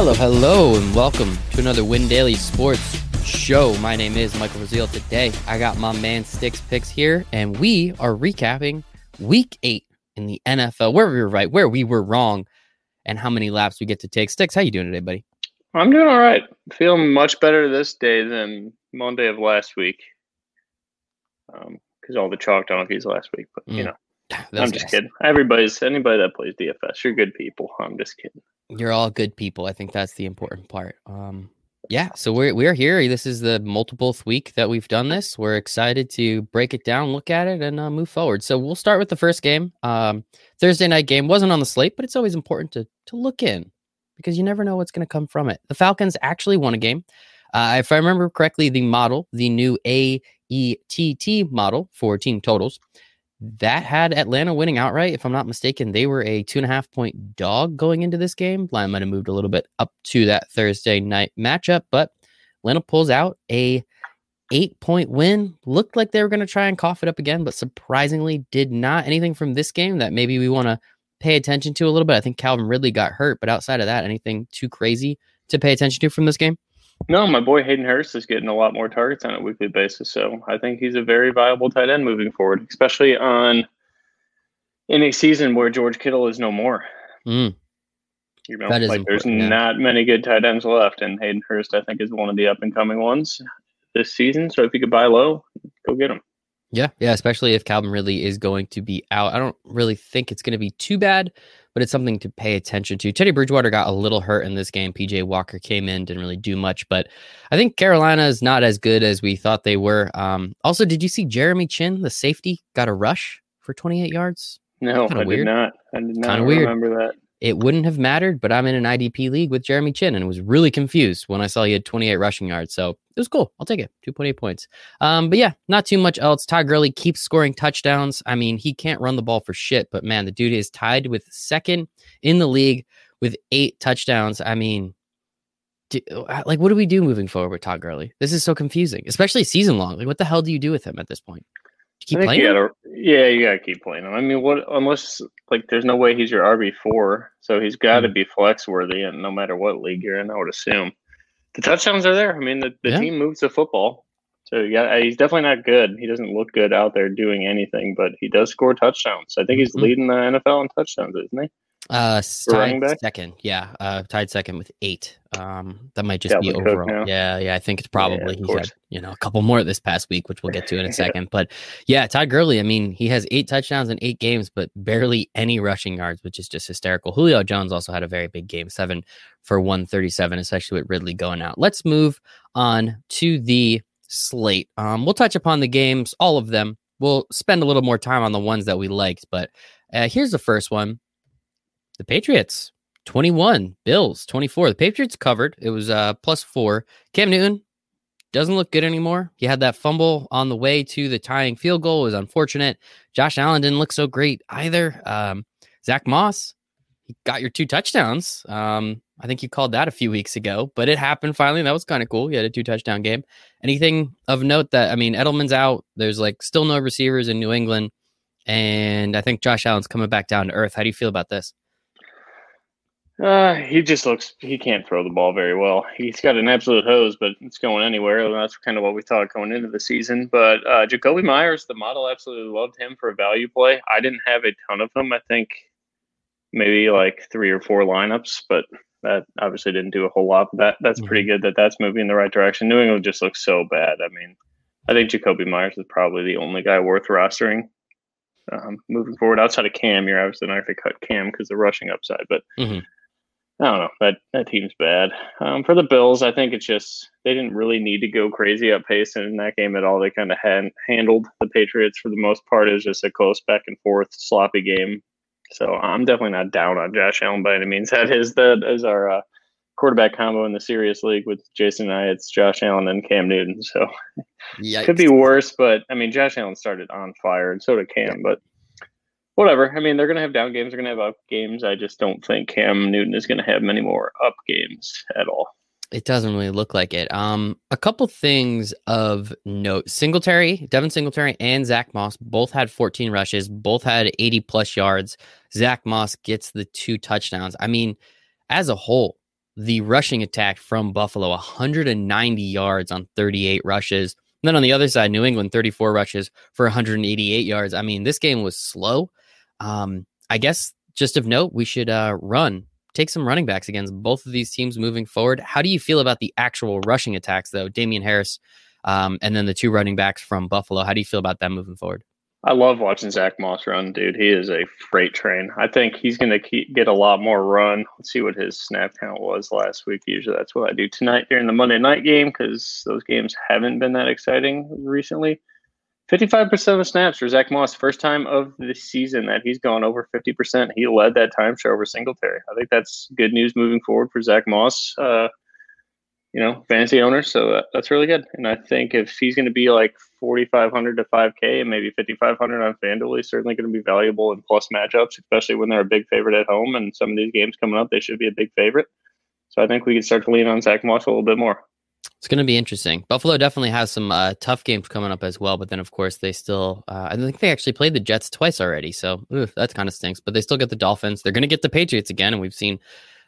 Hello, hello, and welcome to another Win Daily Sports show. My name is Michael Rasile. Today, I got my man Stix Picks here, and we are recapping Week Eight in the NFL, where we were right, where we were wrong, and how many laps we get to take. Stix, how you doing today, buddy? I'm doing all right. Feeling much better this day than Monday of last week. Um, because all the chalk donkeys last week, but you Mm. know, Those I'm just kidding. Everybody's anybody that plays DFS, you're good people. I'm just kidding. You're all good people. I think that's the important part. Um, yeah, so we're we're here. This is the multipleth week that we've done this. We're excited to break it down, look at it, and uh, move forward. So we'll start with the first game. Um, Thursday night game wasn't on the slate, but it's always important to to look in because you never know what's going to come from it. The Falcons actually won a game. Uh, if I remember correctly, the model, the new AETT model for team totals, that had Atlanta winning outright. If I'm not mistaken, they were a two and a half point dog going into this game. Line might have moved a little bit up to that Thursday night matchup, but Atlanta pulls out a eight point win. Looked like they were going to try and cough it up again, but surprisingly did not. Anything from this game that maybe we want to pay attention to a little bit? I think Calvin Ridley got hurt, but outside of that, anything too crazy to pay attention to from this game? No, my boy Hayden Hurst is getting a lot more targets on a weekly basis, so I think he's a very viable tight end moving forward, especially on in a season where George Kittle is no more. Mm, You know, That is like there's yeah. not many good tight ends left, and Hayden Hurst I think is one of the up and coming ones this season. So if you could buy low, go get him. Yeah, yeah, especially if Calvin Ridley is going to be out. I don't really think it's going to be too bad, but it's something to pay attention to. Teddy Bridgewater got a little hurt in this game. PJ Walker came in, didn't really do much, but I think Carolina is not as good as we thought they were. Um, also, did you see Jeremy Chinn, the safety, got a rush for 28 yards? No, Kinda I weird. did not. I did not Kinda weird. remember that. It wouldn't have mattered, but I'm in an IDP league with Jeremy Chinn and was really confused when I saw he had 28 rushing yards. So it was cool. I'll take it. 2.8 points. Um, but yeah, not too much else. Todd Gurley keeps scoring touchdowns. I mean, he can't run the ball for shit, but man, the dude is tied with second in the league with eight touchdowns. I mean, do, like, what do we do moving forward with Todd Gurley? This is so confusing, especially season long. Like, what the hell do you do with him at this point? Do you keep playing? you gotta, yeah, you gotta keep playing him. I mean, what unless like there's no way he's your RB four, so he's got to be flex worthy, and no matter what league you're in, I would assume the touchdowns are there. I mean, the, the Yeah. team moves the football, so yeah, he's definitely not good. He doesn't look good out there doing anything, but he does score touchdowns. I think he's Mhm. leading the NFL in touchdowns, isn't he? Uh, s- For running tied second. Yeah, uh, tied second with eight. Um, that might just be overall. Yeah, yeah. I think it's probably he had you know a couple more this past week, which we'll get to in a Yeah. second. But yeah, Todd Gurley. I mean, he has eight touchdowns in eight games, but barely any rushing yards, which is just hysterical. Julio Jones also had a very big game, seven for one thirty seven, especially with Ridley going out. Let's move on to the slate. Um, we'll touch upon the games, all of them. We'll spend a little more time on the ones that we liked, but uh, here's the first one the Patriots 21, Bills 24. The Patriots covered. It was uh plus 4. Cam Newton doesn't look good anymore. He had that fumble on the way to the tying field goal. It was unfortunate. Josh Allen didn't look so great either. Um Zach Moss, he got your two touchdowns. Um I think you called that a few weeks ago, but it happened finally. That was kind of cool. He had a two touchdown game. Anything of note that I mean, Edelman's out. There's like still no receivers in New England. And I think Josh Allen's coming back down to earth. How do you feel about this? Uh, he just looks he can't throw the ball very well. He's got an absolute hose, but it's going anywhere. That's kind of what we thought going into the season. But uh, Jakobi Meyers, the model, absolutely loved him for a value play. I didn't have a ton of them. I think maybe like three or four lineups, but that obviously didn't do a whole lot. But that that's pretty good that that's moving in the right direction. New England just looks so bad. I mean, I think Jakobi Meyers is probably the only guy worth rostering. Um, moving forward, outside of Cam, you're obviously not going to cut Cam because the rushing upside, but Mhm. I don't know. That that team's bad. Um, for the Bills, I think it's just they didn't really need to go crazy up pace in that game at all. They kind of had handled the Patriots for the most part. It was just a close back and forth, sloppy game. So I'm definitely not down on Josh Allen by any means. That is that is our uh, quarterback combo in the serious league with Jason and I. It's Josh Allen and Cam Newton. So Yeah, could be worse, but I mean, Josh Allen started on fire, and so did Cam. But whatever. I mean, they're going to have down games. They're going to have up games. I just don't think Cam Newton is going to have many more up games at all. It doesn't really look like it. Um, a couple things of note: Singletary, Devin Singletary, and Zach Moss both had 14 rushes, both had 80 plus yards. Zach Moss gets the two touchdowns. I mean, as a whole, the rushing attack from Buffalo 190 yards on 38 rushes. And then on the other side, New England 34 rushes for 188 yards. I mean, this game was slow. Um, I guess just of note, we should uh, run, take some running backs against both of these teams moving forward. How do you feel about the actual rushing attacks, though? Damien Harris um, and then the two running backs from Buffalo. How do you feel about them moving forward? I love watching Zach Moss run, dude. He is a freight train. I think he's going to get a lot more run. Let's see what his snap count was last week. Usually that's what I do tonight during the Monday night game because those games haven't been that exciting recently. 55% of snaps for Zach Moss, first time of the season that he's gone over 50%. He led that timeshare over Singletary. I think that's good news moving forward for Zach Moss. Uh, you know, fantasy owners. So that, that's really good. And I think if he's going to be like 4,500 to 5K and maybe 5,500 on FanDuel, he's certainly going to be valuable in plus matchups, especially when they're a big favorite at home. And some of these games coming up, they should be a big favorite. So I think we can start to lean on Zach Moss a little bit more. It's going to be interesting. Buffalo definitely has some uh, tough games coming up as well, but then of course they still. Uh, I think they actually played the Jets twice already, so oof, that kind of stinks. But they still get the Dolphins. They're going to get the Patriots again, and we've seen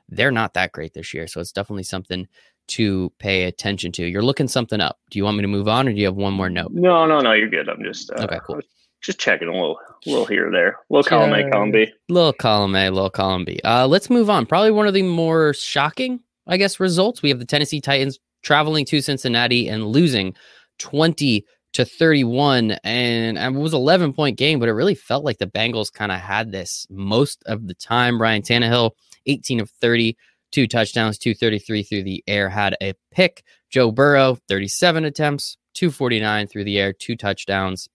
they're not that great this year. So it's definitely something to pay attention to. You're looking something up. Do you want me to move on, or do you have one more note? No, no, no. You're good. I'm just uh, okay. Cool. Just checking a little, little here or there. Little column A, column B. Little column A, little column B. Uh, let's move on. Probably one of the more shocking, I guess, results. We have the Tennessee Titans traveling to Cincinnati and losing 20 to 31 and, it was 11 point game but it really felt like the Bengals kind of had this most of the time Ryan Tannehill 18 of 30 two touchdowns, 233 through the air, had a pick. Joe Burrow, 37 attempts, 249 through the air, two touchdowns.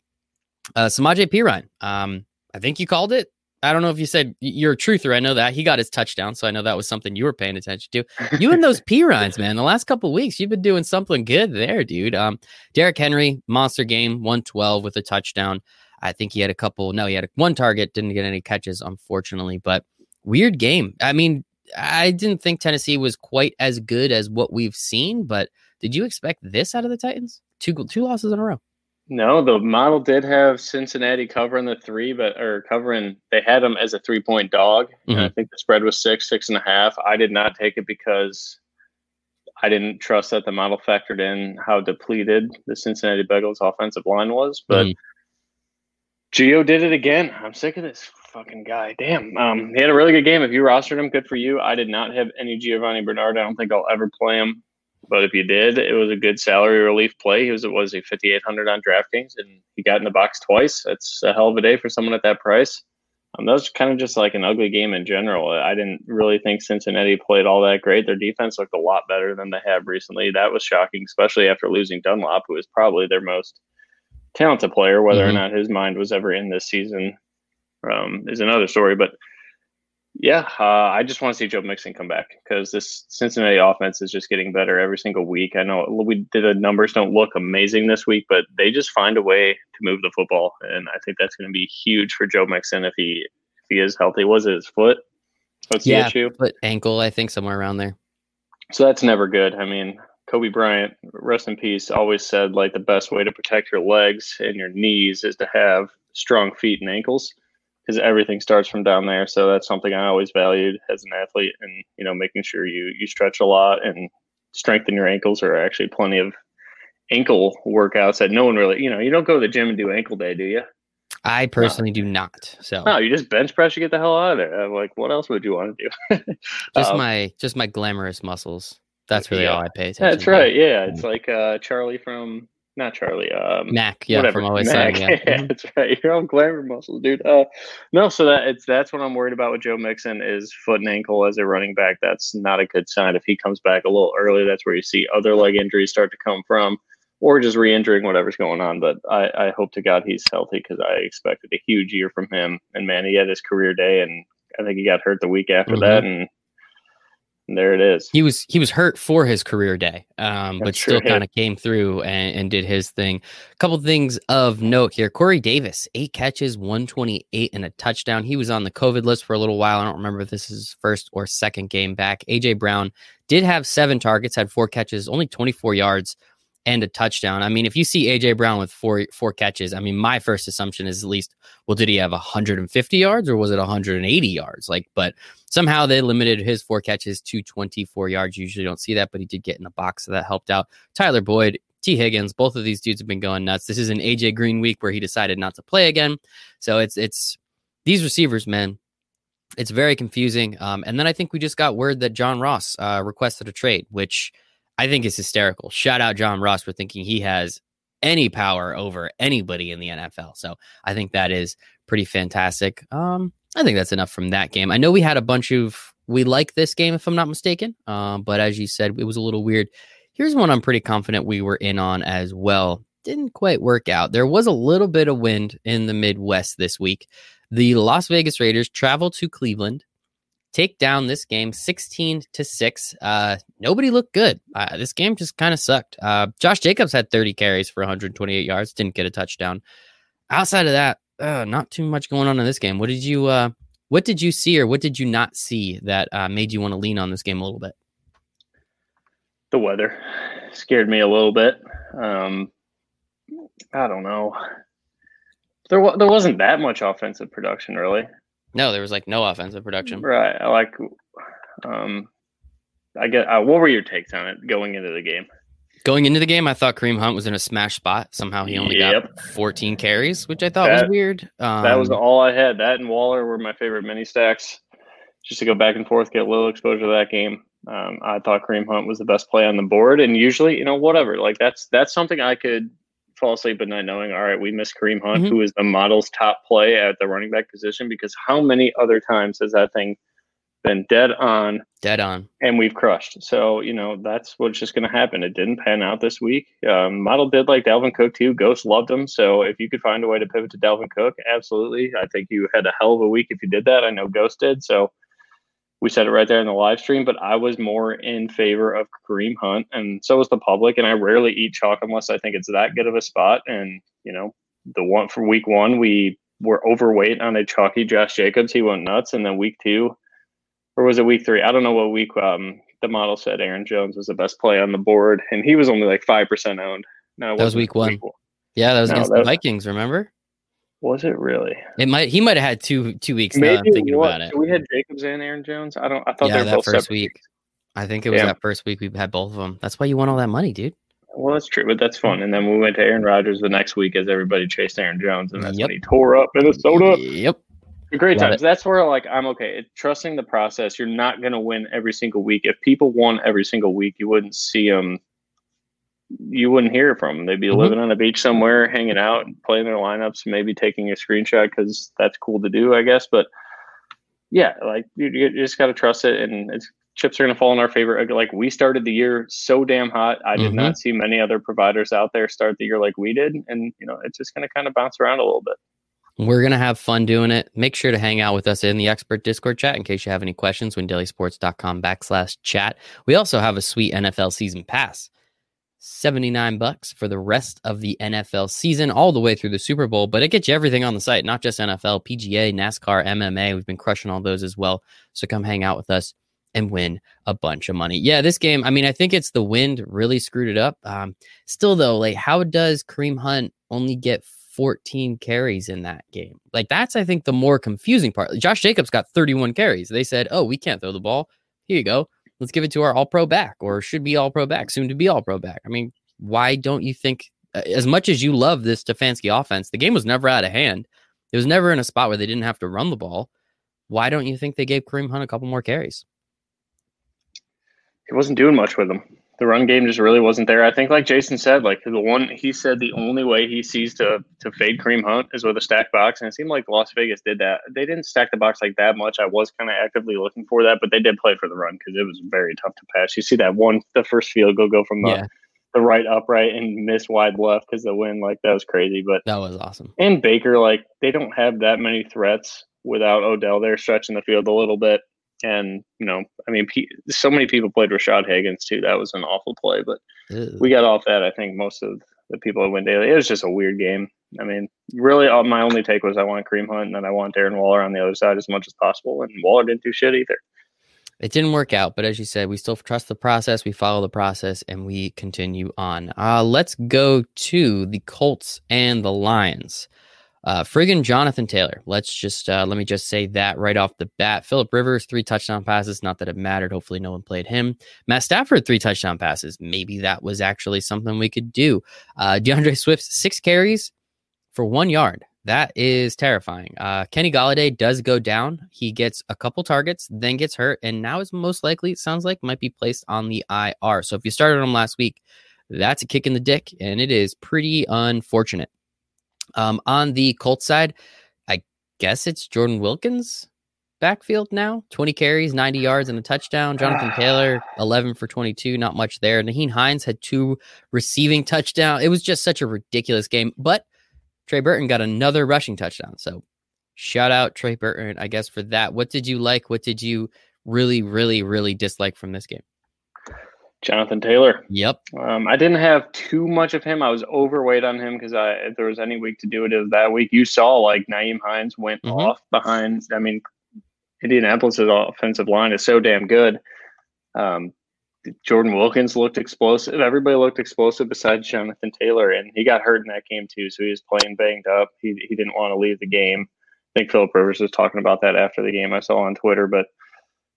Uh, Samaje Perine, um, I think you called it. I don't know if you said you're a truther. I know that he got his touchdown, so I know that was something you were paying attention to. You and those Perines, man. The last couple weeks, you've been doing something good there, dude. Um, Derrick Henry, monster game, 112 with a touchdown. I think he had a couple. No, he had one target, didn't get any catches, unfortunately. But weird game. I mean, I didn't think Tennessee was quite as good as what we've seen, but did you expect this out of the Titans? Two two losses in a row. No, the model did have Cincinnati covering the three, but or covering they had them as a three point dog. Mm-hmm. I think the spread was six, six and a half. I did not take it because I didn't trust that the model factored in how depleted the Cincinnati Bengals offensive line was. But mm. Gio did it again. I'm sick of this fucking guy. Damn. Um, he had a really good game. If you rostered him, good for you. I did not have any Giovani Bernard. I don't think I'll ever play him. But if you did, it was a good salary relief play. He was it was a fifty eight hundred on DraftKings, and he got in the box twice. That's a hell of a day for someone at that price. Um, that was kind of just like an ugly game in general. I didn't really think Cincinnati played all that great. Their defense looked a lot better than they have recently. That was shocking, especially after losing Dunlap, who was probably their most talented player. Whether mm-hmm. or not his mind was ever in this season um, is another story. But yeah, uh, I just want to see Joe Mixon come back because this Cincinnati offense is just getting better every single week. I know we the numbers don't look amazing this week, but they just find a way to move the football, and I think that's going to be huge for Joe Mixon if he if he is healthy. Was it his foot? What's yeah, the issue? Foot, ankle, I think somewhere around there. So that's never good. I mean, Kobe Bryant, rest in peace, always said like the best way to protect your legs and your knees is to have strong feet and ankles because everything starts from down there. So that's something I always valued as an athlete, and you know, making sure you you stretch a lot and strengthen your ankles. There Are actually plenty of ankle workouts that no one really, you know, you don't go to the gym and do ankle day, do you? I personally no. do not. So no, you just bench press, you get the hell out of there. I'm like, what else would you want to do? just um, my just my glamorous muscles. That's really yeah, all I pay attention. That's right. Yeah, it's like uh, Charlie from not Charlie. Um, Mac, yeah, whatever. from Always Mac. yeah. Mm-hmm. that's right. You're all glamour muscles, dude. Uh, no, so that it's that's what I'm worried about with Joe Mixon is foot and ankle as a running back. That's not a good sign. If he comes back a little early, that's where you see other leg injuries start to come from, or just re-injuring whatever's going on. But I, I hope to God he's healthy because I expected a huge year from him. And man, he had his career day, and I think he got hurt the week after mm-hmm. that, and and there it is. He was he was hurt for his career day, um, but still kind of came through and, and, did his thing. A couple things of note here: Corey Davis, eight catches, one twenty eight, and a touchdown. He was on the COVID list for a little while. I don't remember if this is his first or second game back. AJ Brown did have seven targets, had four catches, only twenty four yards, and a touchdown. I mean, if you see AJ Brown with four four catches, I mean, my first assumption is at least, well, did he have 150 yards or was it 180 yards? Like, but somehow they limited his four catches to 24 yards. You usually don't see that, but he did get in the box, so that helped out. Tyler Boyd, Tee Higgins, both of these dudes have been going nuts. This is an AJ Green week where he decided not to play again, so it's it's these receivers, man. It's very confusing. Um, and then I think we just got word that John Ross uh, requested a trade, which I think is hysterical. Shout out John Ross for thinking he has any power over anybody in the NFL. So I think that is pretty fantastic. Um, I think that's enough from that game. I know we had a bunch of we like this game if I'm not mistaken, um, but as you said, it was a little weird. Here's one I'm pretty confident we were in on as well. Didn't quite work out. There was a little bit of wind in the Midwest this week. The Las Vegas Raiders travel to Cleveland take down this game 16 to 6. Uh, nobody looked good. Uh, this game just kind of sucked. Uh, Josh Jacobs had 30 carries for 128 yards, didn't get a touchdown. Outside of that, uh, not too much going on in this game. What did you uh, what did you see or what did you not see that made you want to lean on this game a little bit? The weather scared me a little bit. Um, I don't know. There, there wasn't that much offensive production, really. No, there was like no offensive production. Right. I like. Um, I get. Uh, what were your takes on it going into the game? Going into the game, I thought Kareem Hunt was in a smash spot. Somehow he only yep. got 14 carries, which I thought that, was weird. Um, that was all I had. That and Waller were my favorite mini stacks. Just to go back and forth, get a little exposure to that game. Um, I thought Kareem Hunt was the best play on the board, and usually, you know, whatever. Like that's that's something I could fall asleep at night knowing, all right, we miss Kareem Hunt, mm-hmm. who is the model's top play at the running back position, because how many other times has that thing been dead on? Dead on. And we've crushed. So, you know, that's what's just going to happen. It didn't pan out this week. Um, model did like Dalvin Cook too. Ghost loved him. So if you could find a way to pivot to Dalvin Cook, absolutely. I think you had a hell of a week if you did that. I know Ghost did. So, we said it right there in the live stream, but I was more in favor of Kareem Hunt, and so was the public. And I rarely eat chalk unless I think it's that good of a spot. And you know, the one for week one, we were overweight on a chalky Josh Jacobs. He went nuts, and then week two, or was it week three? I don't know what week. Um, the model said Aaron Jones was the best play on the board, and he was only like five percent owned. No, that was week one. Week one. Yeah, that was no, against that the Vikings. Remember? Was it really? It might. He might have had two two weeks. Maybe now, I'm thinking what, about it. we had Jacobs and Aaron Jones. I don't. I thought yeah, they were both first week. I think it was yeah. that first week we had both of them. That's why you won all that money, dude. Well, that's true, but that's fun. And then we went to Aaron Rodgers the next week as everybody chased Aaron Jones, and that's yep. when he tore up Minnesota. Yep. Great Love times. It. That's where like I'm okay. Trusting the process. You're not going to win every single week. If people won every single week, you wouldn't see them you wouldn't hear from them. They'd be mm-hmm. living on a beach somewhere, hanging out, playing their lineups, maybe taking a screenshot because that's cool to do, I guess. But yeah, like you, you just got to trust it, and it's chips are going to fall in our favor. Like we started the year so damn hot. I did mm-hmm. not see many other providers out there start the year like we did, and you know it's just going to kind of bounce around a little bit. We're going to have fun doing it. Make sure to hang out with us in the expert Discord chat in case you have any questions. WinDailySports.com backslash chat. We also have a sweet NFL season pass. 79 bucks for the rest of the NFL season all the way through the Super Bowl, but it gets you everything on the site, not just NFL, PGA, NASCAR, MMA. We've been crushing all those as well. So come hang out with us and win a bunch of money. Yeah, this game, I mean, I think it's the wind really screwed it up. Um, still though, like how does Kareem Hunt only get 14 carries in that game? Like that's I think the more confusing part. Josh Jacobs got 31 carries. They said, "Oh, we can't throw the ball. Here you go let's give it to our all pro back or should be all pro back, soon to be all pro back. I mean, why don't you think, uh, as much as you love this Stefanski offense, the game was never out of hand. It was never in a spot where they didn't have to run the ball. Why don't you think they gave Kareem Hunt a couple more carries? He wasn't doing much with them the run game just really wasn't there. I think, like Jason said, like the one he said, the only way he sees to to fade Kareem Hunt is with a stack box, and it seemed like Las Vegas did that. They didn't stack the box like that much. I was kind of actively looking for that, but they did play for the run because it was very tough to pass. You see that one, the first field goal go from the yeah. the right upright and miss wide left because the wind, like that was crazy. But that was awesome. And Baker, like they don't have that many threats without Odell there stretching the field a little bit. And you know, I mean, so many people played Rashard Higgins too. That was an awful play, but Ew. we got off that. I think most of the people at Win Daily. It was just a weird game. I mean, really, all, my only take was I want Kareem Hunt and then I want Darren Waller on the other side as much as possible. And Waller didn't do shit either. It didn't work out, but as you said, we still trust the process. We follow the process, and we continue on. Uh, let's go to the Colts and the Lions. Uh, friggin' Jonathan Taylor. Let's just uh, let me just say that right off the bat. Philip Rivers, three touchdown passes. Not that it mattered. Hopefully, no one played him. Matt Stafford, three touchdown passes. Maybe that was actually something we could do. Uh, D'Andre Swift, six carries for one yard. That is terrifying. Uh, Kenny Golladay does go down. He gets a couple targets, then gets hurt, and now is most likely, it sounds like, might be placed on the IR. So if you started him last week, that's a kick in the dick, and it is pretty unfortunate. Um, on the Colts side, I guess it's Jordan Wilkins backfield now 20 carries, 90 yards, and a touchdown. Jonathan Taylor, 11 for 22, not much there. Nyheim Hines had two receiving touchdown. It was just such a ridiculous game, but Trey Burton got another rushing touchdown. So shout out Trey Burton, I guess, for that. What did you like? What did you really, really, really dislike from this game? Jonathan Taylor. Yep. Um, I didn't have too much of him. I was overweight on him because I, if there was any week to do it, was that week. You saw like Nyheim Hines went mm-hmm. off behind. I mean, Indianapolis' offensive line is so damn good. Um, Jordan Wilkins looked explosive. Everybody looked explosive besides Jonathan Taylor, and he got hurt in that game too. So he was playing banged up. He he didn't want to leave the game. I think Philip Rivers was talking about that after the game. I saw on Twitter, but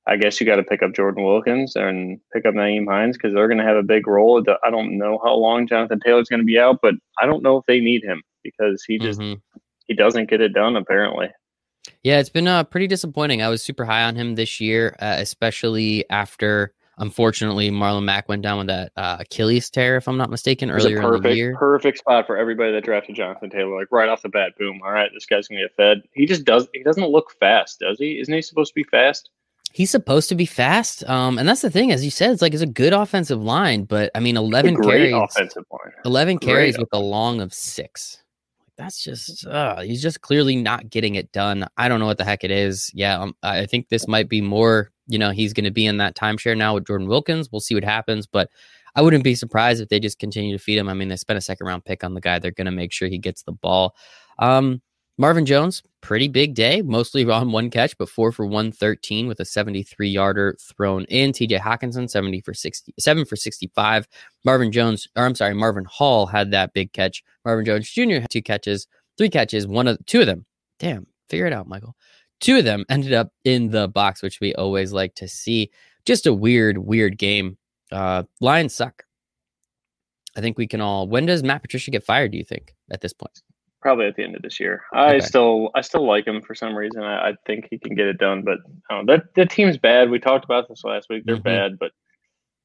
I guess you got to pick up Jordan Wilkins and pick up Nyheim Hines because they're going to have a big role. I don't know how long Jonathan Taylor's going to be out, but I don't know if they need him because he just mm-hmm. he doesn't get it done apparently. Yeah, it's been uh, pretty disappointing. I was super high on him this year, uh, especially after Unfortunately, Marlon Mack went down with that uh, Achilles tear, if I'm not mistaken, earlier perfect, in the year. Perfect spot for everybody that drafted Jonathan Taylor. Like right off the bat, boom. All right, this guy's gonna get fed. He just does. He doesn't look fast, does he? Isn't he supposed to be fast? He's supposed to be fast, um, and that's the thing. As you said, it's like it's a good offensive line, but I mean, eleven carries, offensive line, eleven carries great. with a long of six that's just uh, he's just clearly not getting it done. I don't know what the heck it is. Yeah, um, I think this might be more. You know, he's going to be in that timeshare now with Jordan Wilkins. We'll see what happens, but I wouldn't be surprised if they just continue to feed him. I mean, they spent a second round pick on the guy. They're going to make sure he gets the ball. Um, Marvin Jones, pretty big day, mostly on one catch, but four for 113 with a 73 yarder thrown in. TJ Hockenson, 70 for 60, seven for 65. Marvin Jones, or I'm sorry, Marvin Hall had that big catch. Marvin Jones Jr. had two catches, three catches, one of two of them. Damn, figure it out, Michael. Two of them ended up in the box, which we always like to see. Just a weird, weird game. Uh, Lions suck. I think we can all. When does Matt Patricia get fired? Do you think at this point? Probably at the end of this year. I okay. still I still like him for some reason. I, I think he can get it done, but um, that the team's bad. We talked about this last week. They're mm-hmm. bad, but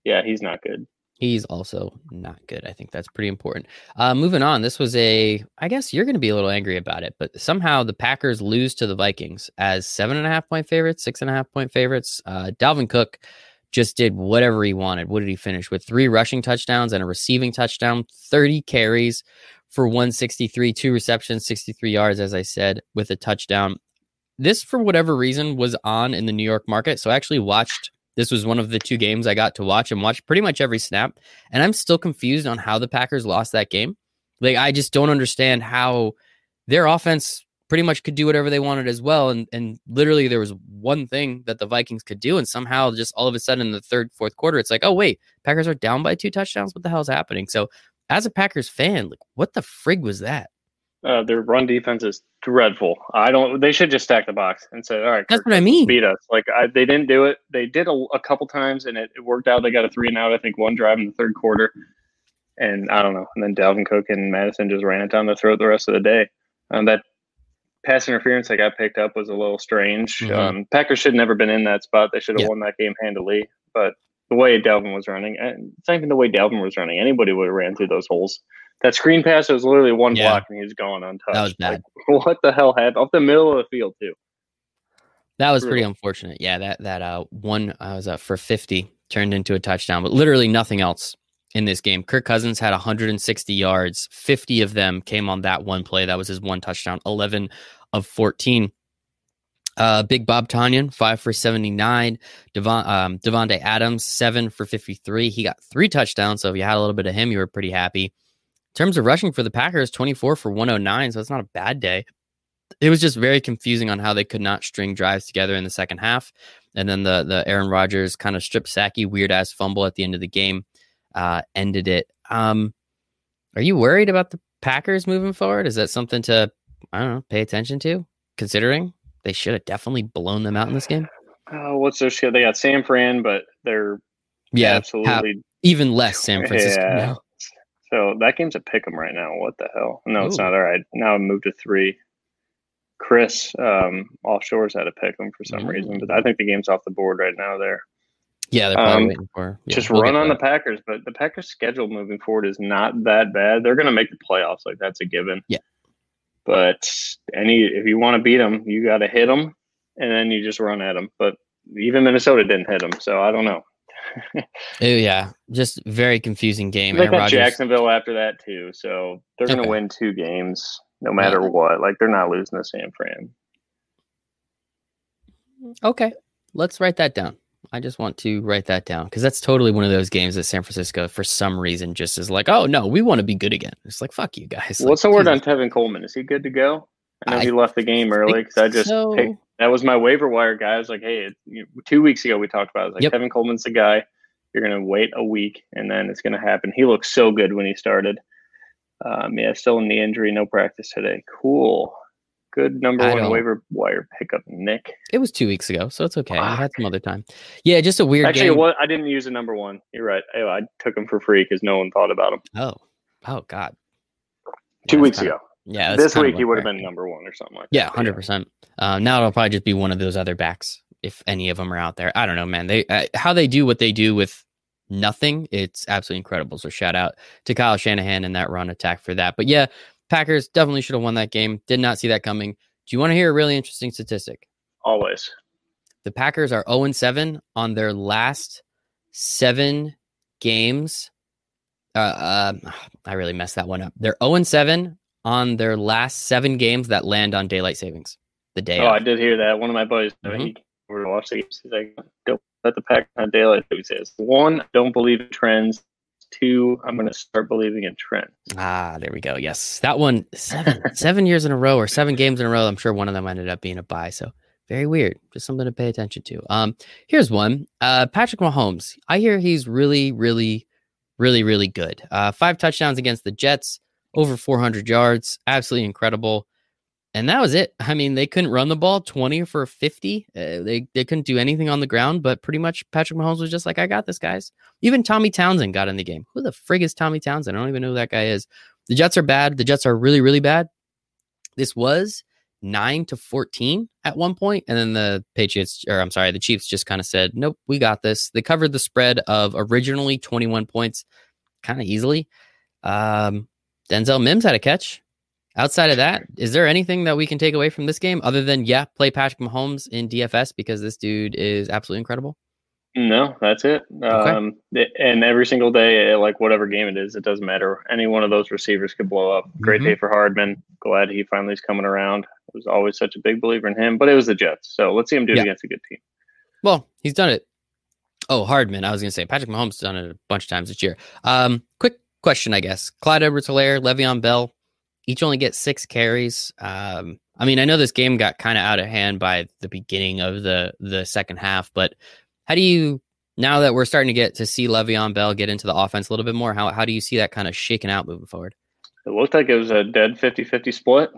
yeah, he's not good. He's also not good. I think that's pretty important. Uh, moving on, this was a. I guess you're going to be a little angry about it, but somehow the Packers lose to the Vikings as seven and a half point favorites, six and a half point favorites. Uh, Dalvin Cook just did whatever he wanted. What did he finish with? Three rushing touchdowns and a receiving touchdown, 30 carries for 163, two receptions, 63 yards, as I said, with a touchdown. This, for whatever reason, was on in the New York market. So I actually watched. This was one of the two games I got to watch and watch pretty much every snap. And I'm still confused on how the Packers lost that game. Like, I just don't understand how their offense pretty much could do whatever they wanted as well. And and literally there was one thing that the Vikings could do, and somehow just all of a sudden in the third, fourth quarter, it's like, oh wait, Packers are down by two touchdowns. What the hell is happening? So as a Packers fan, like what the frig was that? Uh, their run defense is dreadful. I don't. They should just stack the box and say, "All right, that's Kirk, what I mean." Beat us. Like I, they didn't do it. They did a, a couple times, and it, it, worked out. They got a three and out. I think one drive in the third quarter, and I don't know. And then Dalvin Cook and Mattison just ran it down the throat the rest of the day. Um, that pass interference that got picked up was a little strange. Mm-hmm. Um, Packers should never been in that spot. They should have yeah. won that game handily. But the way Dalvin was running, and it's not even the way Dalvin was running. Anybody would have ran through those holes. That screen pass was literally one yeah. block and he was going untouched. That was bad. Like, what the hell happened? Off the middle of the field too. That was pretty unfortunate. Yeah, that that uh one I was up for 50 turned into a touchdown, but literally nothing else in this game. Kirk Cousins had 160 yards. 50 of them came on that one play. That was his one touchdown. 11 of 14 uh, Big Bob Tonyan, five for 79. Devon, um, Adams, seven for 53. He got three touchdowns. So if you had a little bit of him, you were pretty happy. In terms of rushing for the Packers, 24 for 109. So it's not a bad day. It was just very confusing on how they could not string drives together in the second half. and then the the Aaron Rodgers kind of strip sacky weird ass fumble at the end of the game uh, ended it. Um, are you worried about the Packers moving forward? Is that something to I don't know pay attention to? Considering they should have definitely blown them out in this game. Oh, what's their? They got San Fran, but they're Yeah, absolutely even less San Francisco. Yeah. now. So that game's a pick 'em right now. What the hell? No, it's not. All right. Now I moved to three. Chris um, offshore's had a pick 'em for some reason, but I think the game's off the board right now there. Yeah, they're probably Um, waiting for yeah, Just we'll run on the. Packers, but the Packers' schedule moving forward is not that bad. They're going to make the playoffs, like that's a given. Yeah. But any if you want to beat them, you got to hit them, and then you just run at them. But even Minnesota didn't hit them, so I don't know. Oh yeah, just very confusing game. They got Jacksonville after that too, so they're going to win two games no matter Yeah. what. Like they're not losing to San Fran. Okay, let's write that down. I just want to write that down because that's totally one of those games that San Francisco, for some reason, just is like, oh no, we want to be good again. It's like fuck you guys. Like, What's the word on. Tevin Coleman? Is he good to go? I know I he left the game early because I just so. picked that was my waiver wire guy. I was like, hey, you two weeks ago we talked about it. I was like, Yep. Tevin Coleman's the guy. You're gonna wait a week and then it's gonna happen. He looked so good when he started. Um, yeah, still in the injury, no practice today. Cool. Good number I one don't- waiver wire pickup, Nick. It was two weeks ago, so it's okay. I had some other time. Yeah, just a weird Actually, game. I didn't use a number one. You're right. I, I took him for free because no one thought about him Oh, oh God. two Yeah, weeks ago. Yeah, This week he would have been number one or something like Yeah, that. hundred percent. Uh, now it'll probably just be one of those other backs if any of them are out there. I don't know, man. They uh, how they do what they do with nothing. It's absolutely incredible. So shout out to Kyle Shanahan and that run attack for that. But yeah, Packers definitely should have won that game. Did not see that coming. Do you want to hear a really interesting statistic? Always. The Packers are 0 7 on their last seven games. Uh, uh, I really messed that one up. They're 0 7 on their last seven games that land on daylight savings. The day. Oh. I did hear that. One of my buddies, Mhm. he came over to watch the games. He's like, "Don't let the pack on daylight." Says, "One, don't believe in trends. Two, I'm going to start believing in trends." Ah, there we go. Yes, that one seven seven years in a row or seven games in a row. I'm sure one of them ended up being a buy. So very weird. Just something to pay attention to. Um, here's one. Uh, Patrick Mahomes. I hear he's really, really, really, really good. Uh, five touchdowns against the Jets, over 400 yards, absolutely incredible. And that was it. I mean, they couldn't run the ball 20 for 50. Uh, they they couldn't do anything on the ground, but pretty much Patrick Mahomes was just like, I got this, guys. Even Tommy Townsend got in the game. Who the frig is Tommy Townsend? I don't even know who that guy is. The Jets are bad. The Jets are really, really bad. This was nine to 14 at one point, And then the Patriots, or I'm sorry, the Chiefs just kind of said, nope, we got this. They covered the spread of originally 21 points kind of easily. Um, Denzel Mims had a catch. Outside of that, is there anything that we can take away from this game other than, yeah, play Patrick Mahomes in DFS because this dude is absolutely incredible? No, that's it. Um, and every single day, like whatever game it is, it doesn't matter. Any one of those receivers could blow up. Great Mhm. day for Hardman. Glad he finally is coming around. I was always such a big believer in him, but it was the Jets. So let's see him do it against a good team. Well, he's done it. Oh, Hardman. I was going to say Patrick Mahomes has done it a bunch of times this year. Um, quick question, I guess. Clyde Edwards Hilaire, Le'Veon Bell, each only get six carries. Um, I mean, I know this game got kind of out of hand by the beginning of the the second half, but how do you now that we're starting to get to see Le'Veon Bell get into the offense a little bit more? How how do you see that kind of shaking out moving forward? It looked like it was a dead 50 50 split.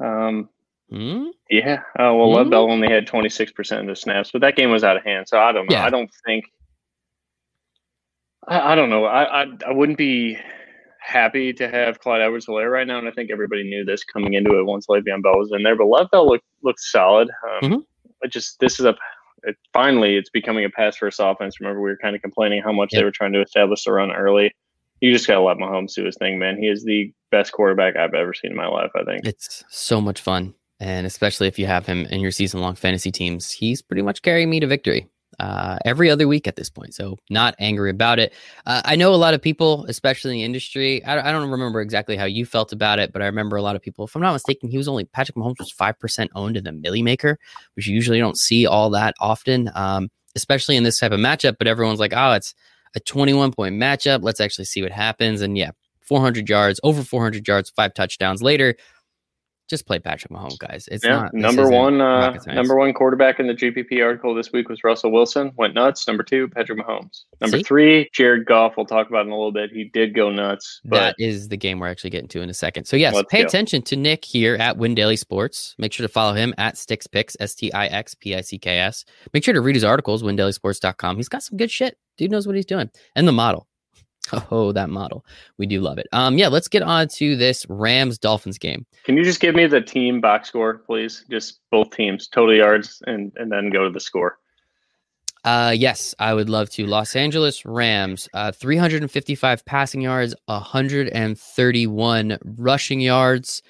Um, Hmm? Yeah. Uh, well, Lev Hmm? Bell only had 26% of the snaps, but that game was out of hand. So I don't know. Yeah. I don't think. I, I don't know. I, I I wouldn't be happy to have Clyde Edwards Hilaire right now. And I think everybody knew this coming into it once Le'Veon Bell was in there. But Lev Bell looked, looked solid. Um, Mhm. It just, this is a. It, finally, it's becoming a pass first offense. Remember, we were kind of complaining how much Yep. they were trying to establish the run early. You just got to let Mahomes do his thing, man. He is the best quarterback I've ever seen in my life, I think. It's so much fun. And especially if you have him in your season long fantasy teams, he's pretty much carrying me to victory uh, every other week at this point. So, not angry about it. Uh, I know a lot of people, especially in the industry, I, I don't remember exactly how you felt about it, but I remember a lot of people, if I'm not mistaken, he was only, Patrick Mahomes was 5% owned in the Milly Maker, which you usually don't see all that often, um, especially in this type of matchup. But everyone's like, oh, it's a 21 point matchup. Let's actually see what happens. And yeah, 400 yards, over 400 yards, five touchdowns later just play Patrick Mahomes, guys. It's yeah, not number one. Uh, number one quarterback in the GPP article this week was Russell Wilson. Went nuts. Number two, Patrick Mahomes. Number See? three, Jared Goff. We'll talk about in a little bit. He did go nuts, but that is the game we're actually getting to in a second. So yes, pay go. attention to Nick here at Win Daily Sports. Make sure to follow him at StixPicks, S T I X P I C K S. Make sure to read his articles, windailysports.com. He's got some good shit. Dude knows what he's doing. And the model. Oh, that model. We do love it. Um, yeah, let's get on to this Rams Dolphins game. can you just give me the team box score, please? Just both teams, total yards, and and then go to the score. Uh, yes, I would love to. Los Angeles Rams, uh, 355 passing yards, 131 rushing yards.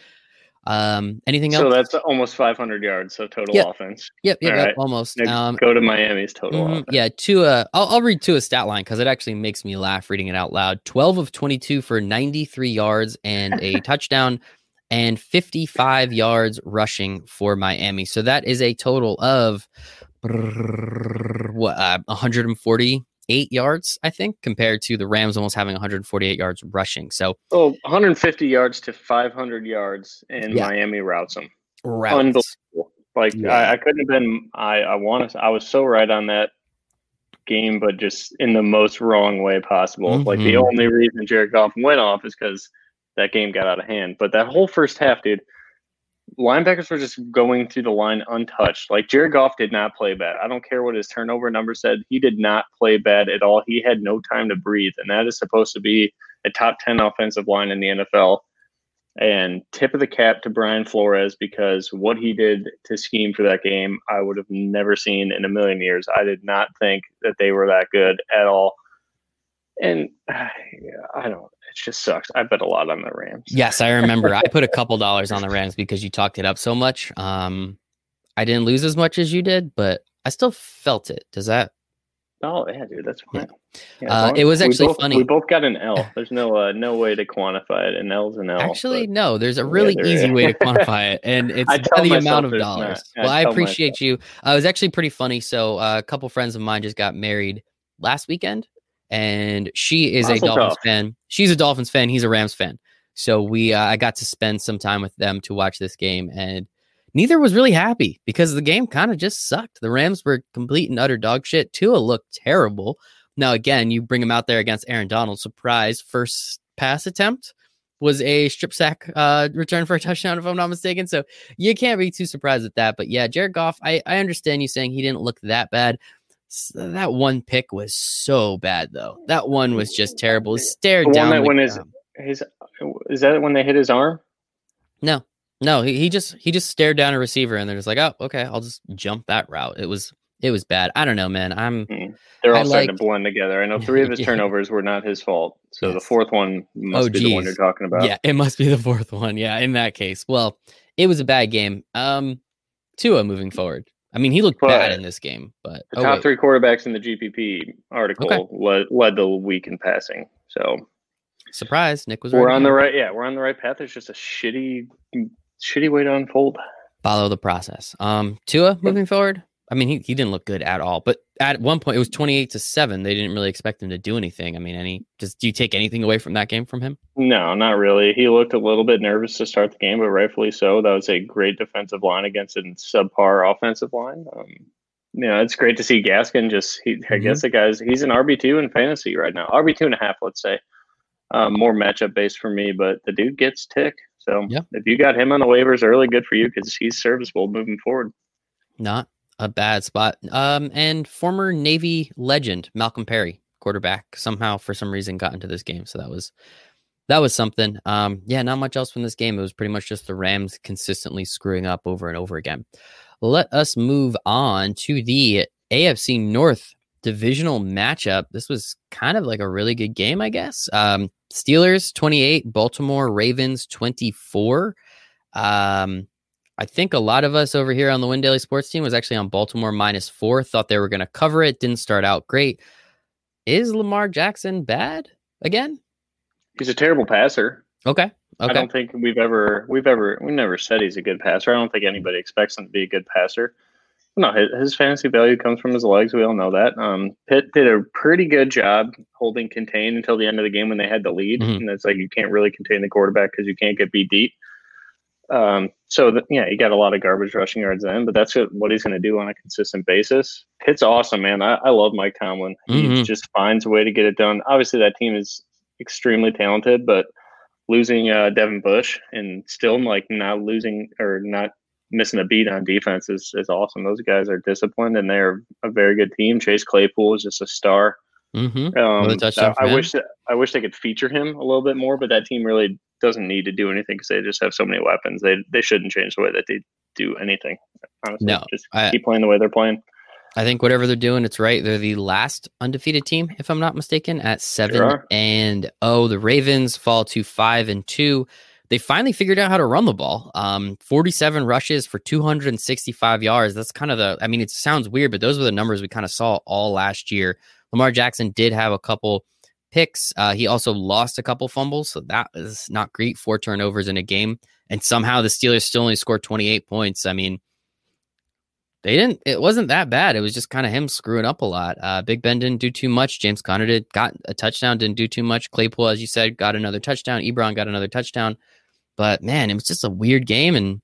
Um, anything else? So that's almost 500 yards. So total Yep. offense. Yep, yep, yep, right. almost. Um, go to Miami's total offense. yeah, Tua. I'll, I'll read Tua's stat line because it actually makes me laugh reading it out loud. 12 of 22 for 93 yards and a touchdown, and 55 yards rushing for Miami. So that is a total of what uh, 148 yards, I think, compared to the Rams almost having 148 yards rushing. So Oh, 150 yards to 500 yards, and Yeah. Miami routes them. routes. Unbelievable. Like Yeah. I, I couldn't have been. I I want to. I was so right on that game, but just in the most wrong way possible. Like the Mhm. only reason Jared Goff went off is because that game got out of hand. But that whole first half, dude, linebackers were just going through the line untouched. Like Jared Goff did not play bad. I don't care what his turnover number said. He did not play bad at all. He had no time to breathe, and that is supposed to be a top 10 offensive line in the NFL. And tip of the cap to Brian Flores because what he did to scheme for that game, I would have never seen in a million years. I did not think that they were that good at all. And I don't, just sucks. I bet a lot on the Rams. Yes, I remember. I put a couple dollars on the Rams because you talked it up so much. Um, I didn't lose as much as you did, but I still felt it. Does that? Oh yeah, dude, that's Yeah. fine. Yeah, Uh, it was actually both- funny. We both got an L. There's no uh, no way to quantify it. An L's an L. Actually, no. There's a really there easy way to quantify it, and it's I by tell the amount of dollars. I Well, I appreciate you. Uh, it was actually pretty funny. So, uh, a couple friends of mine just got married last weekend, and she is a Dolphins tov. fan. She's a Dolphins fan. He's a Rams fan. So we, uh, I got to spend some time with them to watch this game, and neither was really happy because the game kind of just sucked. The Rams were complete and utter dog shit. Tua looked terrible. Now, again, you bring him out there against Aaron Donald. Surprise, first pass attempt was a strip sack uh, return for a touchdown, if I'm not mistaken. So you can't be too surprised at that. But yeah, Jared Goff, I, I understand you saying he didn't look that bad. S- that one pick was so bad, though. That one was just terrible. He stared The one down. that the went his- is that when they hit his arm? No, no, he, he just he just stared down a receiver and they're just like, oh, okay, I'll just jump that route. It was it was bad. I don't know, man. I'm They're all I starting to blend together. I know three of his Yeah. turnovers were not his fault. So the fourth one must Oh, be the one you're talking about. Yeah, it must be the fourth one. Yeah, in that case. Well, it was a bad game. Um Tua moving forward. I mean, he looked bad in this game, but The oh, top wait. three quarterbacks in the GPP article Okay. led, led the week in passing. So surprise, Nick was we're right on the right. Yeah, we're on the right path. It's just a shitty, shitty way to unfold. follow the process. Um Tua moving forward. I mean, he, he didn't look good at all. But at one point it was 28 to 7. They didn't really expect him to do anything. I mean, any just do you take anything away from that game from him? No, not really. He looked a little bit nervous to start the game, but rightfully so. That was a great defensive line against a subpar offensive line. Um, you know, it's great to see Gaskin just, he, I Mhm. guess the guy's, he's an RB2 in fantasy right now. RB2 and a half, let's say. Um, more matchup based for me, but the dude gets tick. So Yeah. if you got him on the waivers early, good for you because he's serviceable moving forward. Not a bad spot. Um, and former Navy legend Malcolm Perry, quarterback, somehow for some reason got into this game. So that was that was something. Um, yeah, not much else from this game. It was pretty much just the Rams consistently screwing up over and over again. Let us move on to the AFC North divisional matchup. This was kind of like a really good game, I guess. Um, Steelers 28, Baltimore Ravens 24. Um, I think a lot of us over here on the Win Daily Sports team was actually on Baltimore minus four. Thought they were going to cover it. Didn't start out great. Is Lamar Jackson bad again? He's a terrible passer. Okay. I don't think we've ever we've ever we never said he's a good passer. I don't think anybody expects him to be a good passer. No, his, his fantasy value comes from his legs. We all know that. Um, Pitt did a pretty good job holding contained until the end of the game when they had the lead, Mhm. and it's like you can't really contain the quarterback because you can't get beat deep. Um, so the, yeah, he got a lot of garbage rushing yards in, but that's what he's going to do on a consistent basis. It's awesome, man. I, I love Mike Tomlin. He mm-hmm. just finds a way to get it done. Obviously, that team is extremely talented, but losing uh, Devin Bush and still like not losing or not missing a beat on defense is, is awesome. Those guys are disciplined and they're a very good team. Chase Claypool is just a star. Mm-hmm. Um, I, I wish that I wish they could feature him a little bit more, but that team really doesn't need to do anything because they just have so many weapons. They they shouldn't change the way that they do anything. Honestly, no, just I, keep playing the way they're playing. I think whatever they're doing, it's right. They're the last undefeated team, if I'm not mistaken, at seven and oh, the Ravens fall to five and two. They finally figured out how to run the ball. Um, 47 rushes for 265 yards. That's kind of the. I mean, it sounds weird, but those were the numbers we kind of saw all last year. Lamar Jackson did have a couple picks. Uh, he also lost a couple fumbles, so that is not great. Four turnovers in a game, and somehow the Steelers still only scored 28 points. I mean, they didn't. It wasn't that bad. It was just kind of him screwing up a lot. Uh, Big Ben didn't do too much. James Conner did got a touchdown, didn't do too much. Claypool, as you said, got another touchdown. Ebron got another touchdown. But man, it was just a weird game, and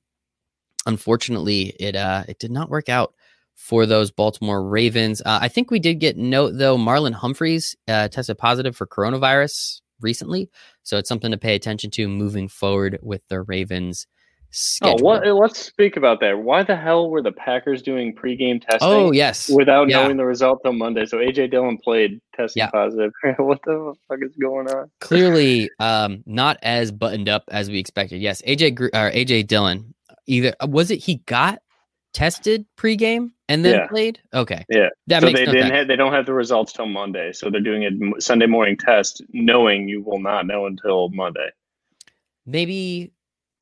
unfortunately, it uh, it did not work out for those Baltimore Ravens. Uh, I think we did get note though. Marlon Humphreys uh, tested positive for coronavirus recently, so it's something to pay attention to moving forward with the Ravens. Schedule. Oh, what, let's speak about that. Why the hell were the Packers doing pregame testing? Oh, yes, without yeah. knowing the result till Monday. So AJ Dillon played testing yeah. positive. what the fuck is going on? Clearly, um, not as buttoned up as we expected. Yes, AJ or AJ Dillon. Either was it he got tested pregame and then yeah. played? Okay. Yeah. That so makes they no didn't have, they don't have the results till Monday. So they're doing a Sunday morning test knowing you will not know until Monday. Maybe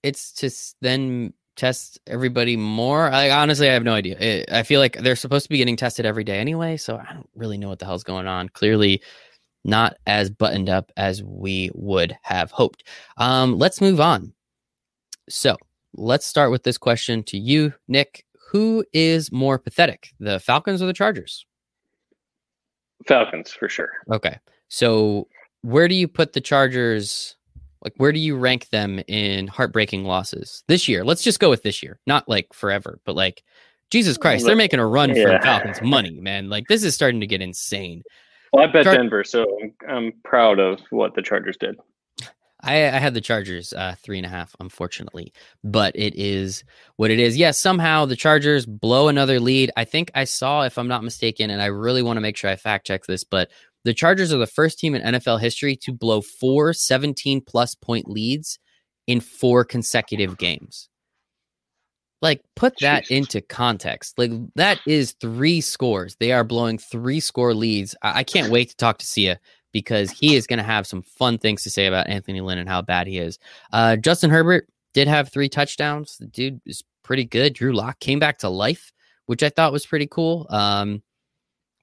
it's to then test everybody more. I honestly I have no idea. It, I feel like they're supposed to be getting tested every day anyway, so I don't really know what the hell's going on. Clearly not as buttoned up as we would have hoped. Um, let's move on. So, let's start with this question to you, Nick who is more pathetic, the Falcons or the Chargers? Falcons for sure. Okay. So where do you put the Chargers? Like, where do you rank them in heartbreaking losses this year? Let's just go with this year, not like forever, but like, Jesus mm, Christ, they're making a run yeah. for Falcons money, man. Like, this is starting to get insane. Well, I bet Char- Denver, so I'm proud of what the Chargers did. I, I had the Chargers uh, three and a half, unfortunately, but it is what it is. Yes, yeah, somehow the Chargers blow another lead. I think I saw, if I'm not mistaken, and I really want to make sure I fact check this, but the Chargers are the first team in NFL history to blow four 17 plus point leads in four consecutive games. Like, put that Jesus. into context. Like, that is three scores. They are blowing three score leads. I, I can't wait to talk to Sia because he is going to have some fun things to say about Anthony Lynn and how bad he is. Uh, Justin Herbert did have three touchdowns. The dude is pretty good. Drew Lock came back to life, which I thought was pretty cool. Um,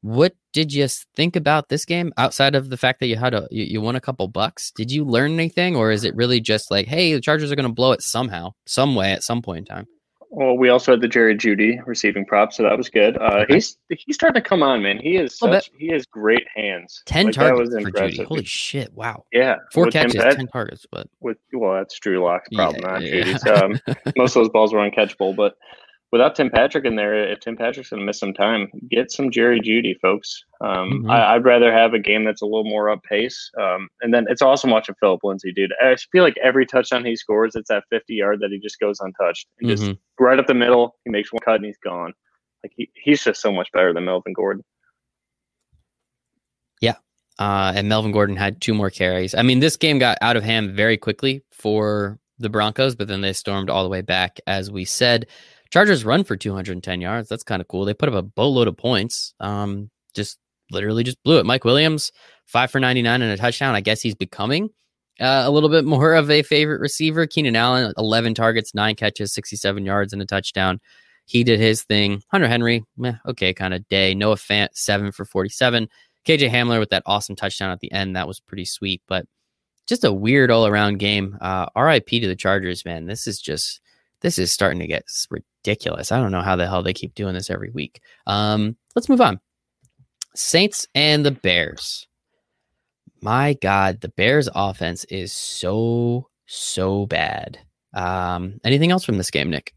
what did you think about this game outside of the fact that you had a you, you won a couple bucks? Did you learn anything, or is it really just like, hey, the Chargers are going to blow it somehow, some way, at some point in time? Well, we also had the Jerry Jeudy receiving props, so that was good. Uh. He's he's starting to come on, man. He is such, he has great hands. Ten like, targets for Jeudy. Holy shit! Wow. Yeah, four catches, ten targets. But with well, that's Drew Lock's problem, yeah, not yeah. Jeudy's. Um, most of those balls were uncatchable, but without Tim Patrick in there, if Tim Patrick's going to miss some time, get some Jerry Jeudy, folks. Um, mm-hmm. I, would rather have a game that's a little more up pace. Um, and then it's awesome watching Philip Lindsay, dude. I feel like every touchdown he scores, it's that 50 yard that he just goes untouched. And mm-hmm. just right up the middle, he makes one cut and he's gone. Like he, he's just so much better than Melvin Gordon. Yeah. Uh, and Melvin Gordon had two more carries. I mean, this game got out of hand very quickly for the Broncos, but then they stormed all the way back, as we said. Chargers run for 210 yards. That's kind of cool. They put up a boatload of points. Um, just literally just blew it. Mike Williams, five for 99 and a touchdown. I guess he's becoming uh, a little bit more of a favorite receiver. Keenan Allen, 11 targets, nine catches, 67 yards, and a touchdown. He did his thing. Hunter Henry, meh, okay, kind of day. Noah Fant, seven for 47. KJ Hamler with that awesome touchdown at the end. That was pretty sweet, but just a weird all around game. Uh, RIP to the Chargers, man. This is just this is starting to get ridiculous. I don't know how the hell they keep doing this every week. Um, let's move on. Saints and the Bears. My God, the Bears offense is so, so bad. Um, anything else from this game, Nick?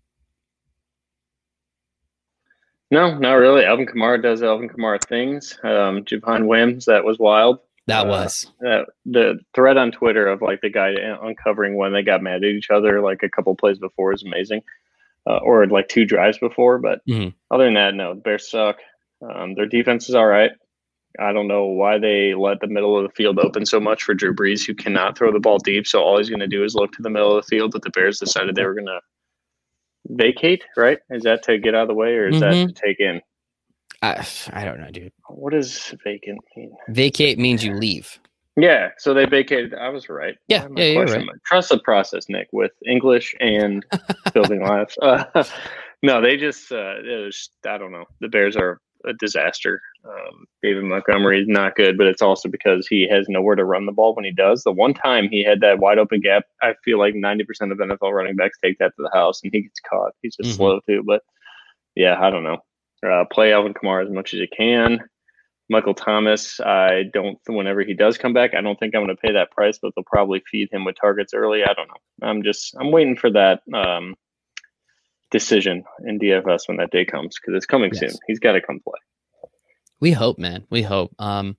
No, not really. Alvin Kamara does Alvin Kamara things. Um, Javon Wims, that was wild. That uh, was uh, the thread on Twitter of like the guy uncovering when they got mad at each other like a couple plays before is amazing, uh, or like two drives before. But mm-hmm. other than that, no, the Bears suck. Um, their defense is all right. I don't know why they let the middle of the field open so much for Drew Brees, who cannot throw the ball deep. So all he's going to do is look to the middle of the field. But the Bears decided they were going to vacate, right? Is that to get out of the way, or is mm-hmm. that to take in? I, I don't know, dude. What does vacant mean? Vacate means you leave. Yeah, so they vacated. I was right. Yeah, yeah, you're right. Trust the process, Nick, with English and building lives. Uh, no, they just. Uh, it was, I don't know. The Bears are a disaster. Um, David Montgomery is not good, but it's also because he has nowhere to run the ball when he does. The one time he had that wide open gap, I feel like 90% of NFL running backs take that to the house and he gets caught. He's just mm-hmm. slow too. But yeah, I don't know. Uh, play Alvin Kamara as much as you can. Michael Thomas, I don't. Whenever he does come back, I don't think I'm going to pay that price, but they'll probably feed him with targets early. I don't know. I'm just I'm waiting for that um, decision in DFS when that day comes because it's coming yes. soon. He's got to come play. We hope, man. We hope. Um,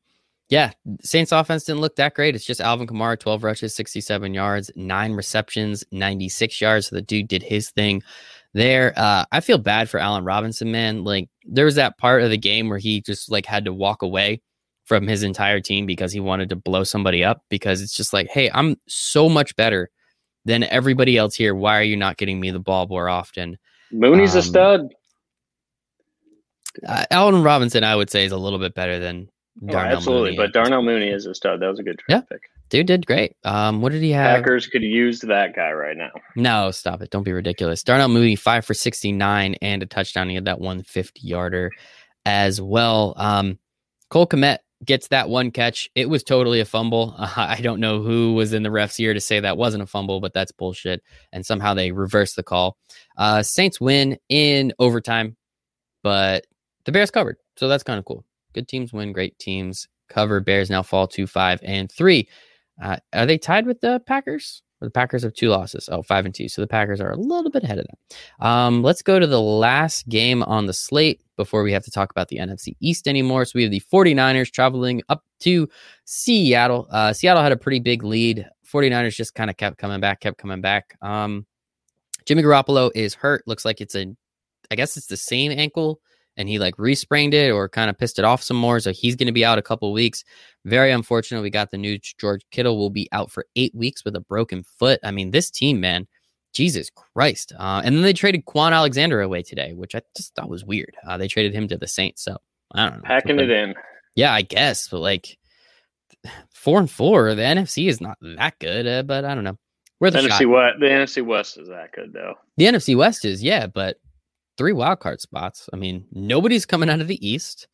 yeah, Saints offense didn't look that great. It's just Alvin Kamara, 12 rushes, 67 yards, nine receptions, 96 yards. So the dude did his thing there. Uh, I feel bad for Allen Robinson, man. Like there was that part of the game where he just like had to walk away from his entire team because he wanted to blow somebody up because it's just like, hey, I'm so much better than everybody else here. Why are you not getting me the ball more often? Mooney's um, a stud. Uh, Allen Robinson, I would say, is a little bit better than oh, Darnell oh, absolutely. Mooney. But Darnell Mooney is a stud. That was a good yeah. pick. Dude did great. Um, what did he have? Packers could use that guy right now. No, stop it. Don't be ridiculous. Darnell Mooney, five for 69 and a touchdown. He had that 150 yarder as well. Um, Cole Kmet gets that one catch. It was totally a fumble. Uh, I don't know who was in the ref's ear to say that wasn't a fumble, but that's bullshit. And somehow they reversed the call. Uh, Saints win in overtime, but the Bears covered. So that's kind of cool. Good teams win, great teams cover. Bears now fall to five and three. Uh, are they tied with the Packers? Or the Packers have two losses. Oh, five and two. So the Packers are a little bit ahead of them. Um, let's go to the last game on the slate before we have to talk about the NFC East anymore. So we have the 49ers traveling up to Seattle. Uh, Seattle had a pretty big lead. 49ers just kind of kept coming back, kept coming back. Um, Jimmy Garoppolo is hurt. Looks like it's a, I guess it's the same ankle and he like resprained it or kind of pissed it off some more. So he's going to be out a couple weeks. Very unfortunate. We got the news George Kittle will be out for eight weeks with a broken foot. I mean, this team, man, Jesus Christ. Uh, and then they traded Kwon Alexander away today, which I just thought was weird. Uh, they traded him to the Saints. So I don't know. Packing it in. Yeah, I guess. But like four and four, the NFC is not that good, uh, but I don't know. Where the NFC West, the NFC West is that good though. The NFC West is, yeah, but three wild card spots. I mean, nobody's coming out of the East.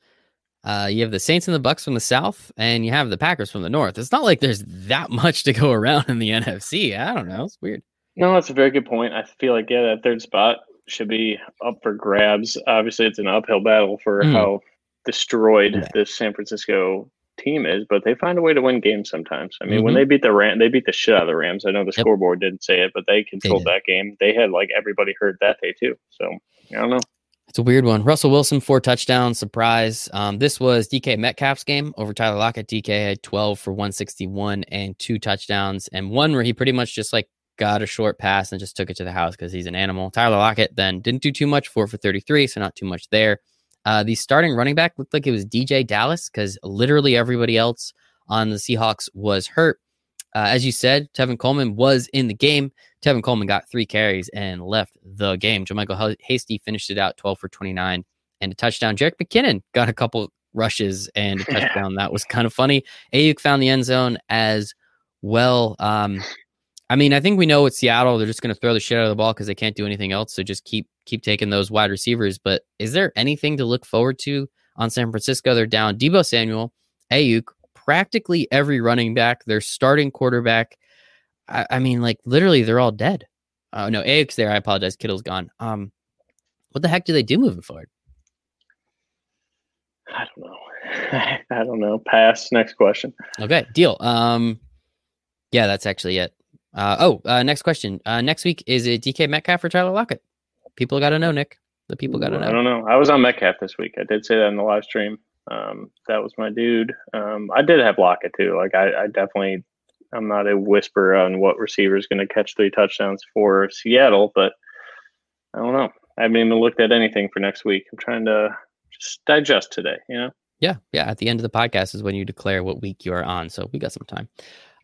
Uh, you have the Saints and the Bucks from the South, and you have the Packers from the North. It's not like there's that much to go around in the NFC. I don't know. It's weird. No, that's a very good point. I feel like yeah, that third spot should be up for grabs. Obviously, it's an uphill battle for mm. how destroyed yeah. this San Francisco team is, but they find a way to win games sometimes. I mean, mm-hmm. when they beat the Ram, they beat the shit out of the Rams. I know the yep. scoreboard didn't say it, but they controlled they that game. They had like everybody hurt that day too. So I don't know. It's a weird one. Russell Wilson, four touchdowns, surprise. Um, this was DK Metcalf's game over Tyler Lockett. DK had 12 for 161 and two touchdowns, and one where he pretty much just like got a short pass and just took it to the house because he's an animal. Tyler Lockett then didn't do too much, four for 33, so not too much there. Uh, the starting running back looked like it was DeeJay Dallas because literally everybody else on the Seahawks was hurt. Uh, as you said, Tevin Coleman was in the game. Tevin Coleman got three carries and left the game. JaMycal Hasty finished it out 12 for 29 and a touchdown. Jerick McKinnon got a couple rushes and a touchdown. that was kind of funny. Aiyuk found the end zone as well. Um, I mean, I think we know with Seattle, they're just going to throw the shit out of the ball because they can't do anything else. So just keep keep taking those wide receivers. But is there anything to look forward to on San Francisco? They're down Deebo Samuel, Aiyuk, practically every running back, their starting quarterback. I, I mean, like literally, they're all dead. Uh, no, Aiyuk's there. I apologize. Kittle's gone. Um, what the heck do they do moving forward? I don't know. I don't know. Pass. Next question. Okay, deal. Um, yeah, that's actually it. Uh, oh, uh, next question. Uh, next week is it DK Metcalf or Tyler Lockett? People got to know, Nick. The people got to know. I don't know. I was on Metcalf this week. I did say that in the live stream. Um, that was my dude. Um, I did have Lockett too. Like I, I definitely, I'm not a whisper on what receiver is going to catch three touchdowns for Seattle, but I don't know. I haven't even looked at anything for next week. I'm trying to just digest today. You know. Yeah, yeah. At the end of the podcast is when you declare what week you are on, so we got some time.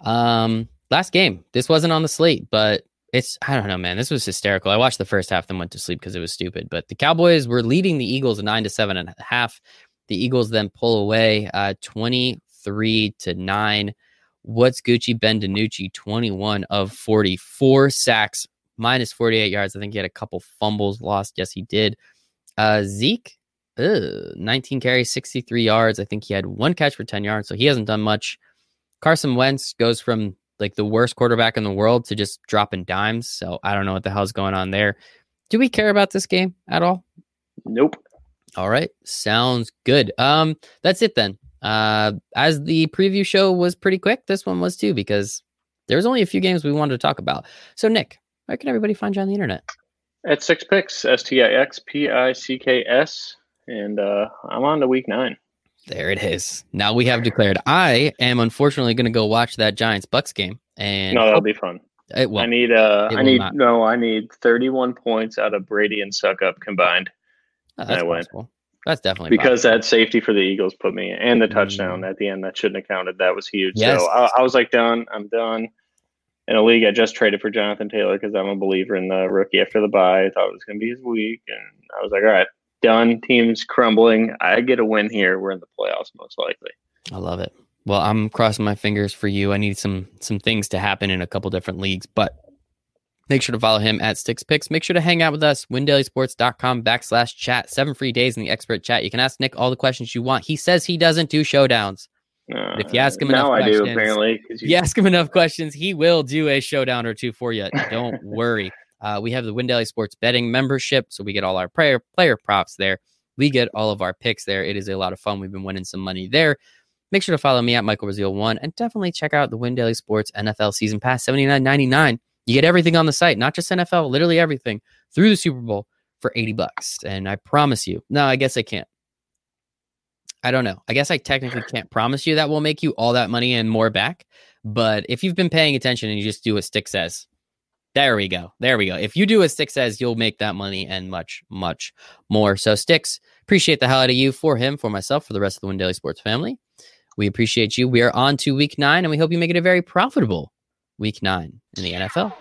Um, last game. This wasn't on the slate, but it's I don't know, man. This was hysterical. I watched the first half, then went to sleep because it was stupid. But the Cowboys were leading the Eagles nine to seven and a half. The Eagles then pull away uh, 23 to 9. What's Gucci Ben DiNucci, 21 of 44 sacks, minus 48 yards. I think he had a couple fumbles lost. Yes, he did. Uh, Zeke, ugh, 19 carries, 63 yards. I think he had one catch for 10 yards, so he hasn't done much. Carson Wentz goes from like the worst quarterback in the world to just dropping dimes. So I don't know what the hell's going on there. Do we care about this game at all? Nope. All right. Sounds good. Um, that's it then. Uh, as the preview show was pretty quick, this one was too because there was only a few games we wanted to talk about. So Nick, where can everybody find you on the internet? At Stix Picks, S T I X P I C K S, and uh, I'm on to week nine. There it is. Now we have declared. I am unfortunately going to go watch that Giants Bucks game, and no, that'll be fun. It, well, I need uh, I need not. no, I need 31 points out of Brady and Suck Up combined. Oh, that's possible. That's definitely because possible. that safety for the Eagles put me and the touchdown mm. at the end that shouldn't have counted. That was huge. Yes. So I, I was like, done. I'm done. In a league, I just traded for Jonathan Taylor because I'm a believer in the rookie after the bye. I thought it was going to be his week, and I was like, all right, done. Team's crumbling. I get a win here. We're in the playoffs most likely. I love it. Well, I'm crossing my fingers for you. I need some some things to happen in a couple different leagues, but make sure to follow him at Stix Picks. Make sure to hang out with us, windailysports.com backslash chat. Seven free days in the expert chat. You can ask Nick all the questions you want. He says he doesn't do showdowns. Uh, if you ask him enough I questions, do, apparently. You... you ask him enough questions, he will do a showdown or two for you. Don't worry. Uh, we have the Win Daily Sports betting membership, so we get all our player player props there. We get all of our picks there. It is a lot of fun. We've been winning some money there. Make sure to follow me at Michael Rasile one and definitely check out the Win Daily Sports NFL Season Pass seventy nine ninety nine. You get everything on the site, not just NFL, literally everything through the Super Bowl for eighty bucks. And I promise you, no, I guess I can't. I don't know. I guess I technically can't promise you that will make you all that money and more back. But if you've been paying attention and you just do what Stick says, there we go. There we go. If you do as Stix says, you'll make that money and much, much more. So, Stix, appreciate the hell out of you for him, for myself, for the rest of the Win Daily Sports family. We appreciate you. We are on to week nine, and we hope you make it a very profitable week nine in the NFL.